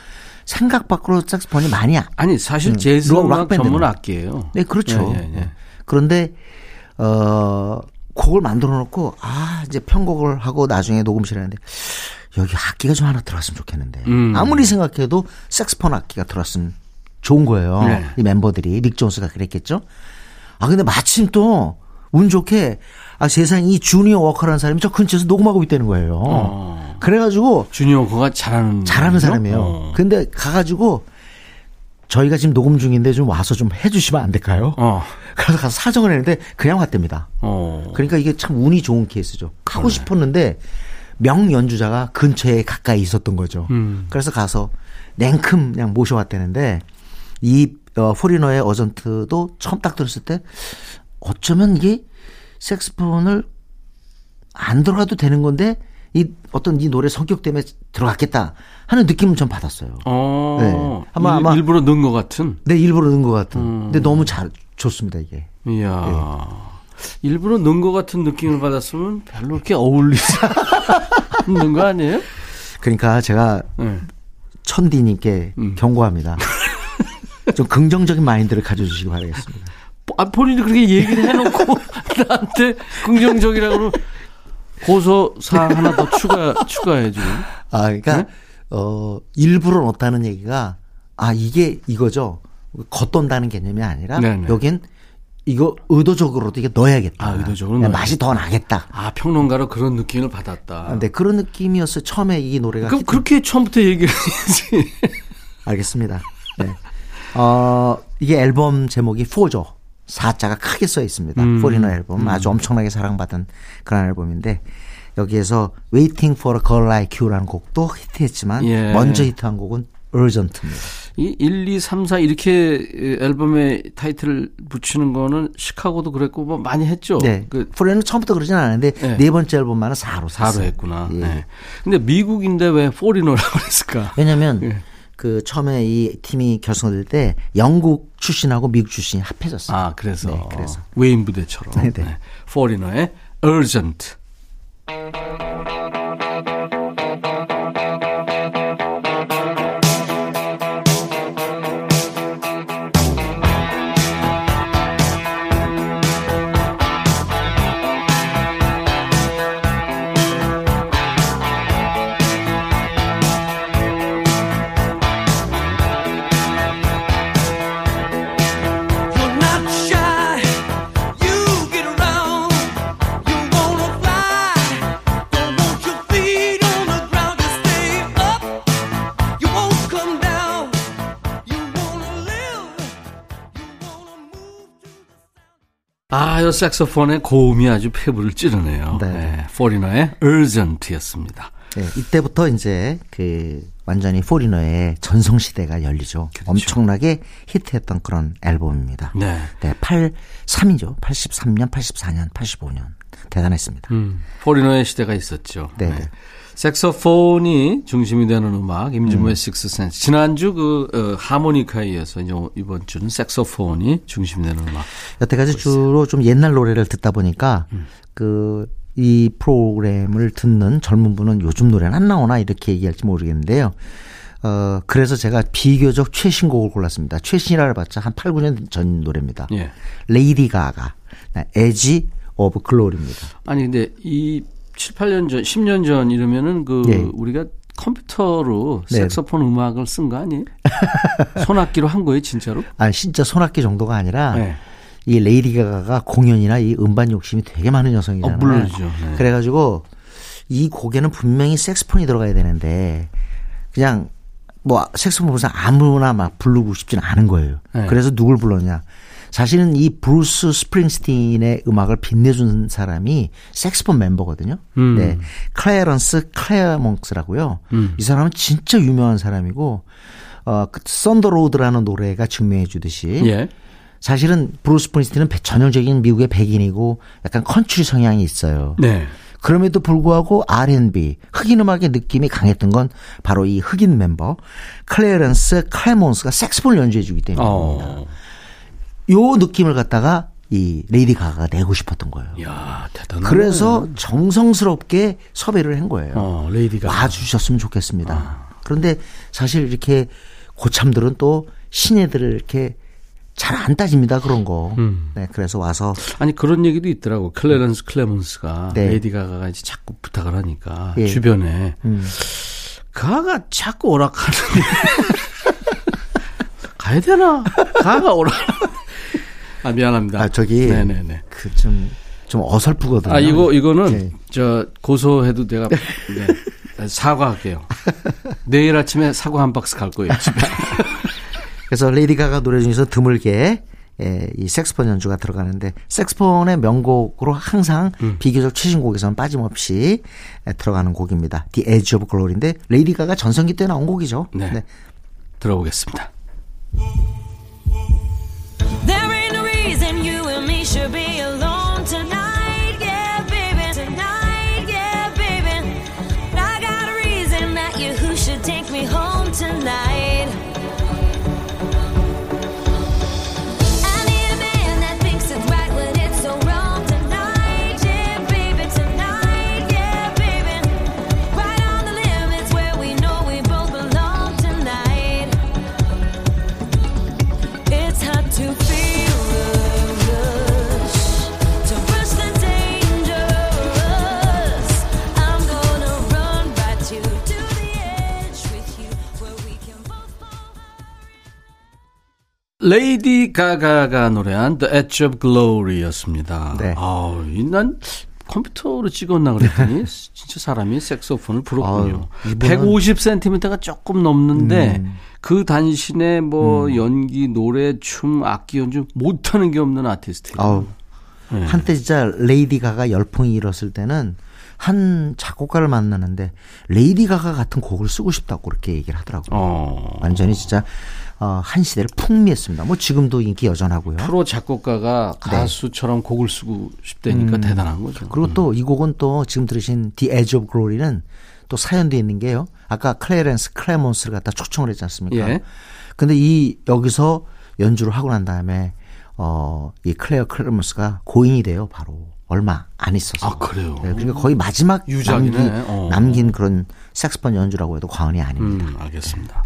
생각 밖으로 색스폰이 많이 아- 아니 사실 음. 재즈 락- 음악. 전문 악기예요. 네, 그렇죠. 예, 예, 예. 그런데 어 곡을 만들어 놓고 아 이제 편곡을 하고 나중에 녹음실에 하는데 여기 악기가 좀 하나 들어왔으면 좋겠는데 음. 아무리 생각해도 색스폰 악기가 들어왔으면 좋은 거예요. 네. 이 멤버들이 릭 존스가 그랬겠죠. 아 근데 마침 또 운 좋게 아 세상 이 주니어 워커라는 사람이 저 근처에서 녹음하고 있다는 거예요. 어. 그래가지고 주니어가 잘하는 잘하는 거죠? 사람이에요. 어. 근데 가가지고 저희가 지금 녹음 중인데 좀 와서 좀 해주시면 안 될까요? 어. [laughs] 그래서 가서 사정을 했는데 그냥 왔답니다. 어. 그러니까 이게 참 운이 좋은 케이스죠. 하고 싶었는데 명 연주자가 근처에 가까이 있었던 거죠. 음. 그래서 가서 냉큼 그냥 모셔왔다는데 이 어, 포리너의 어전트도 처음 딱 들었을 때 어쩌면 이게 색스폰을 안 들어가도 되는 건데 이 어떤 이 노래 성격 때문에 들어갔겠다 하는 느낌을 좀 받았어요. 어. 네. 아마- 일, 아마- 일부러 넣은 것 같은. 네, 일부러 넣은 것 같은. 음. 근데 너무 잘 좋습니다 이게. 이야. 네. 일부러 넣은 것 같은 느낌을 받았으면 별로 이렇게 어울리지 않는 거 아니에요? 그러니까 제가 네. 천디님께 음. 경고합니다. [laughs] 좀 긍정적인 마인드를 가져주시기 바라겠습니다. 아, 본인이 그렇게 얘기를 해놓고 [laughs] 나한테 긍정적이라고 그러면 고소사 하나 더 추가, 추가해 지금. 아, 그러니까 네? 어 일부러 넣었다는 얘기가 아 이게 이거죠. 겉돈다는 개념이 아니라 네네. 여긴 이거 의도적으로도 이게 넣어야겠다. 아, 의도적으로 네, 넣어야겠다. 맛이 더 나겠다. 아, 평론가로 그런 느낌을 받았다. 아, 네, 그런 느낌이었어요. 처음에 이 노래가 그럼 히트- 그렇게 처음부터 얘기를 해야지. [laughs] 알겠습니다. 네. 어, 이게 앨범 제목이 4죠. 4자가 크게 써 있습니다. 음. 포리너 앨범. 아주 엄청나게 사랑받은 그런 앨범인데 여기에서 Waiting for a Girl Like You라는 곡도 히트했지만 예. 먼저 히트한 곡은 Urgent입니다. 이 1, 2, 3, 4 이렇게 앨범에 타이틀을 붙이는 거는 시카고도 그랬고 뭐 많이 했죠. 네. 그 포리너는 처음부터 그러진 않았는데 네. 네, 번째 앨범만은 4로 4로 했구나. 예. 네. 근데 미국인데 왜 포리너라고 그랬을까? 왜냐면 예. 그 처음에 이 팀이 결성될 때 영국 출신하고 미국 출신이 합해졌어요. 아, 그래서. 네, 그래서. 외인 부대처럼. 네, 네. 포리너의 urgent. 아, 이 색소폰의 고음이 아주 폐부를 찌르네요. 네. 네. 포리너의 urgent였습니다. 네, 이때부터 이제 그 완전히 포리너의 전성 시대가 열리죠. 그렇죠. 엄청나게 히트했던 그런 앨범입니다. 네. 네, 83이죠. 83년, 84년, 85년. 대단했습니다. 음, 포리너의 시대가 있었죠. 네, 네. 색소폰이 중심이 되는 음악, 임진모의 식스센스. 지난주 그 어, 하모니카에 이어서 이번 주는 색소폰이 중심이 되는 음악. 여태까지 주로 좀 옛날 노래를 듣다 보니까 음. 그이 프로그램을 듣는 젊은 분은 요즘 노래는 안 나오나 이렇게 얘기할지 모르겠는데요. 어, 그래서 제가 비교적 최신곡을 골랐습니다. 최신이라 해봤자 한 8, 9년 전 노래입니다. 예. 레이디 가가, Edge of Glory입니다. 아니 근데 이 7, 8년 전, 10년 전 이러면은 그 예. 우리가 컴퓨터로 네. 색소폰 음악을 쓴 거 아니에요? [laughs] 생악기로 한 거예요, 진짜로? 아, 진짜 생악기 정도가 아니라 네. 이 레이디 가가가 공연이나 이 음반 욕심이 되게 많은 여성이잖아요. 어, 물론이죠. 네. 그래가지고 이 곡에는 분명히 색스폰이 들어가야 되는데 그냥 뭐 색스폰 무슨 아무나 막 부르고 싶지는 않은 거예요. 네. 그래서 누굴 불렀냐? 사실은 이 브루스 스프링스틴의 음악을 빛내준 사람이 색스폰 멤버거든요. 음. 네. 클레어런스 클레몬스라고요. 음. 이 사람은 진짜 유명한 사람이고 어, 그 Thunder Road라는 노래가 증명해 주듯이 예. 사실은 브루스 스프링스틴은 배- 전형적인 미국의 백인이고 약간 컨트리 성향이 있어요. 네. 그럼에도 불구하고 R&B 흑인 음악의 느낌이 강했던 건 바로 이 흑인 멤버 클레런스 클레몬스가 색스폰을 연주해 주기 때문입니다. 어. 요 느낌을 갖다가 이 레이디 가가가 내고 싶었던 거예요. 야, 대단하네. 그래서 정성스럽게 섭외를 한 거예요. 어, 레이디가 와주셨으면 좋겠습니다. 아. 그런데 사실 이렇게 고참들은 또 신예들을 이렇게 잘 안 따집니다 그런 거. 음. 네, 그래서 와서 아니 그런 얘기도 있더라고. 클레런스 클레먼스가 네. 레이디 가가가 이제 자꾸 부탁을 하니까 예. 주변에 음. 가가 자꾸 오라카는데 [laughs] 가야 되나? 가가 오락. 아 미안합니다. 아 저기 네네네. 그좀좀 어설프거든요. 아 이거 이거는 네. 저 고소해도 내가 [laughs] 네, 사과할게요. 내일 아침에 사과 한 박스 갈 거예요. 집에. [laughs] 그래서 레이디 가가 노래 중에서 드물게 예, 이 색스폰 연주가 들어가는데 색스폰의 명곡으로 항상 음. 비교적 최신곡에서는 빠짐없이 예, 들어가는 곡입니다. The Edge of Glory인데 레이디 가가 전성기 때 나온 곡이죠. 네. 들어보겠습니다. 레이디 가가가 노래한 The Edge of Glory였습니다. 네. 아우, 이건 컴퓨터로 찍었나 그랬더니 [laughs] 진짜 사람이 색소폰을 불었군요. 이분은- 150cm가 조금 넘는데 그 단신에 뭐 음. 연기, 노래, 춤, 악기 연주 못하는 게 없는 아티스트예요. 네. 한때 진짜 레이디 가가 열풍이 일었을 때는 한 작곡가를 만나는데 레이디 가가 같은 곡을 쓰고 싶다고 그렇게 얘기를 하더라고요. 어. 완전히 진짜 어, 한 시대를 풍미했습니다. 뭐 지금도 인기 여전하고요. 프로 작곡가가 가수처럼 곡을 쓰고 싶다니까 대단한 거죠. 음. 그리고 또 이 곡은 또 지금 들으신 The Edge of Glory는 또 사연도 있는 게요. 아까 클레렌스 클레몬스를 갖다 초청을 했지 않습니까? 예. 근데 이 여기서 연주를 하고 난 다음에 어, 이 클레어 클레몬스가 고인이 돼요. 바로 얼마 안 있어서. 아, 그래요? 네, 그러니까 거의 마지막 유작이네. 남긴, 어. 남긴 그런 색스폰 연주라고 해도 과언이 아닙니다. 음, 알겠습니다.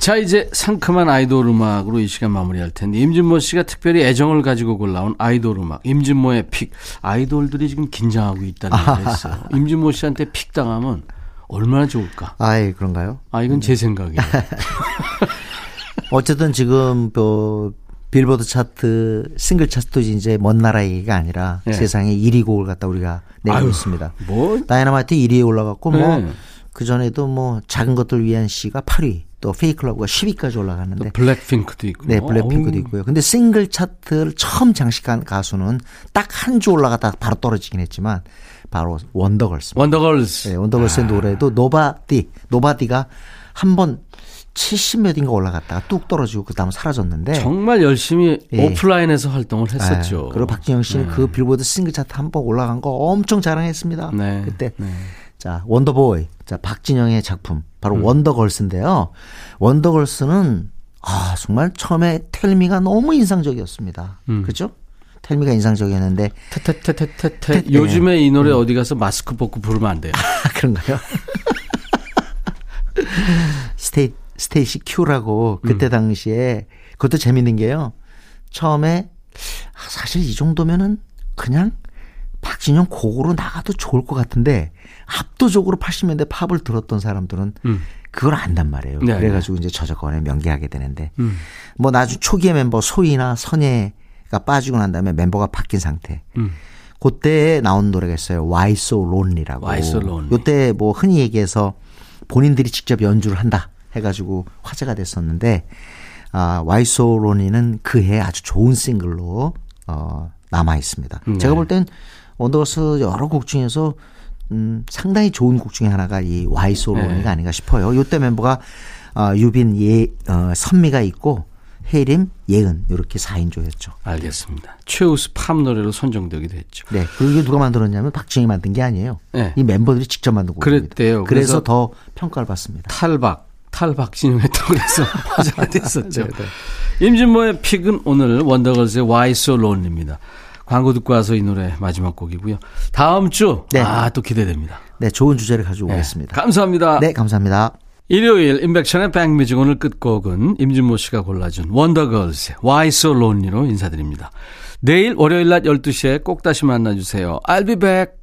자, 이제 상큼한 아이돌 음악으로 이 시간 마무리할 텐데 임진모 씨가 특별히 애정을 가지고 골라온 아이돌 음악 임진모의 pick 아이돌들이 지금 긴장하고 있다는 얘기가 [laughs] 있어요. 임진모 씨한테 pick 당하면 얼마나 좋을까? 아이 그런가요? 아 이건 제 생각이에요. [laughs] 어쨌든 지금 뭐 빌보드 차트 싱글 차트도 이제 먼 나라 얘기가 아니라 예. 세상에 1위 곡을 갖다 우리가 내고 아유, 있습니다. 뭐 다이너마이트 1위에 올라갔고 네. 뭐 그전에도 뭐 작은 것들 위한 시가 8위 또 Fake Love가 10위까지 또 올라갔는데 블랙핑크도 있고. 네, 블랙핑크도 어우, 있고요. 근데 싱글 차트를 처음 장식한 가수는 딱 한 주 올라갔다 바로 떨어지긴 했지만 바로 원더걸스입니다. 원더걸스. 네, 원더걸스의 노래도 Nobody, Nobody가 한 번 70몇인가 올라갔다가 뚝 떨어지고 그 다음 사라졌는데 정말 열심히 예. 오프라인에서 활동을 했었죠. 네, 그리고 박진영 씨는 그 빌보드 싱글 차트 한 번 올라간 거 엄청 자랑했습니다. 네, 그때 네. 자 원더보이, 자 박진영의 작품 바로 음. 원더걸스인데요. 원더걸스는 아 정말 처음에 Tell Me가 너무 인상적이었습니다. 음. 그죠? Tell Me가 인상적이었는데 테테테테테테. 테- 요즘에 이 음. 노래 어디 가서 마스크 벗고 부르면 안 돼요. [laughs] 아, 그런가요? [laughs] 스테이 Stacey Q라고 그때 음. 당시에 그것도 재밌는 게요. 처음에 아, 사실 이 정도면은 그냥 박진영 곡으로 나가도 좋을 것 같은데 압도적으로 80년대 팝을 들었던 사람들은 음. 그걸 안단 말이에요. 네, 그래가지고 이제 저작권에 명기하게 되는데 음. 뭐 나중 초기의 멤버 소희나 선예가 빠지고 난 다음에 멤버가 바뀐 상태. 음. 그때 나온 노래가 있어요. Why So Lonely라고. Why So Lonely. 요때 뭐 흔히 얘기해서 본인들이 직접 연주를 한다 해가지고 화제가 됐었는데 아, Why So Lonely는 그해 아주 좋은 싱글로 어, 남아 있습니다. 네. 제가 볼 땐 원더걸스 여러 곡 중에서 음, 상당히 좋은 곡 중에 하나가 이 Why So Lonely가 네. 아닌가 싶어요. 요때 멤버가 어, 유빈, 예, 어, 선미가 있고 혜림, 예은 이렇게 4인조였죠. 알겠습니다. 최우수 팝 노래로 선정되기도 했죠. 네. 그리고 이게 누가 만들었냐면 박진영이 만든 게 아니에요. 네. 이 멤버들이 직접 만든 곡입니다. 그랬대요. 그래서 그래서 더 평가를 받습니다. 탈박, 탈박진영 했다고 그래서 [laughs] 화제가 됐었죠. 네, 임진모의 픽은 오늘 원더걸스의 Why So Lonely입니다. 광고 듣고 와서 이 노래 마지막 곡이고요. 다음 주, 네. 아, 또 기대됩니다. 네, 좋은 주제를 가지고 네. 오겠습니다. 감사합니다. 네, 감사합니다. 일요일 인백션의 백뮤직 오늘 끝곡은 임진모 씨가 골라준 원더걸스의 Why So Lonely로 인사드립니다. 내일 월요일 낮 12시에 꼭 다시 만나주세요. I'll be back.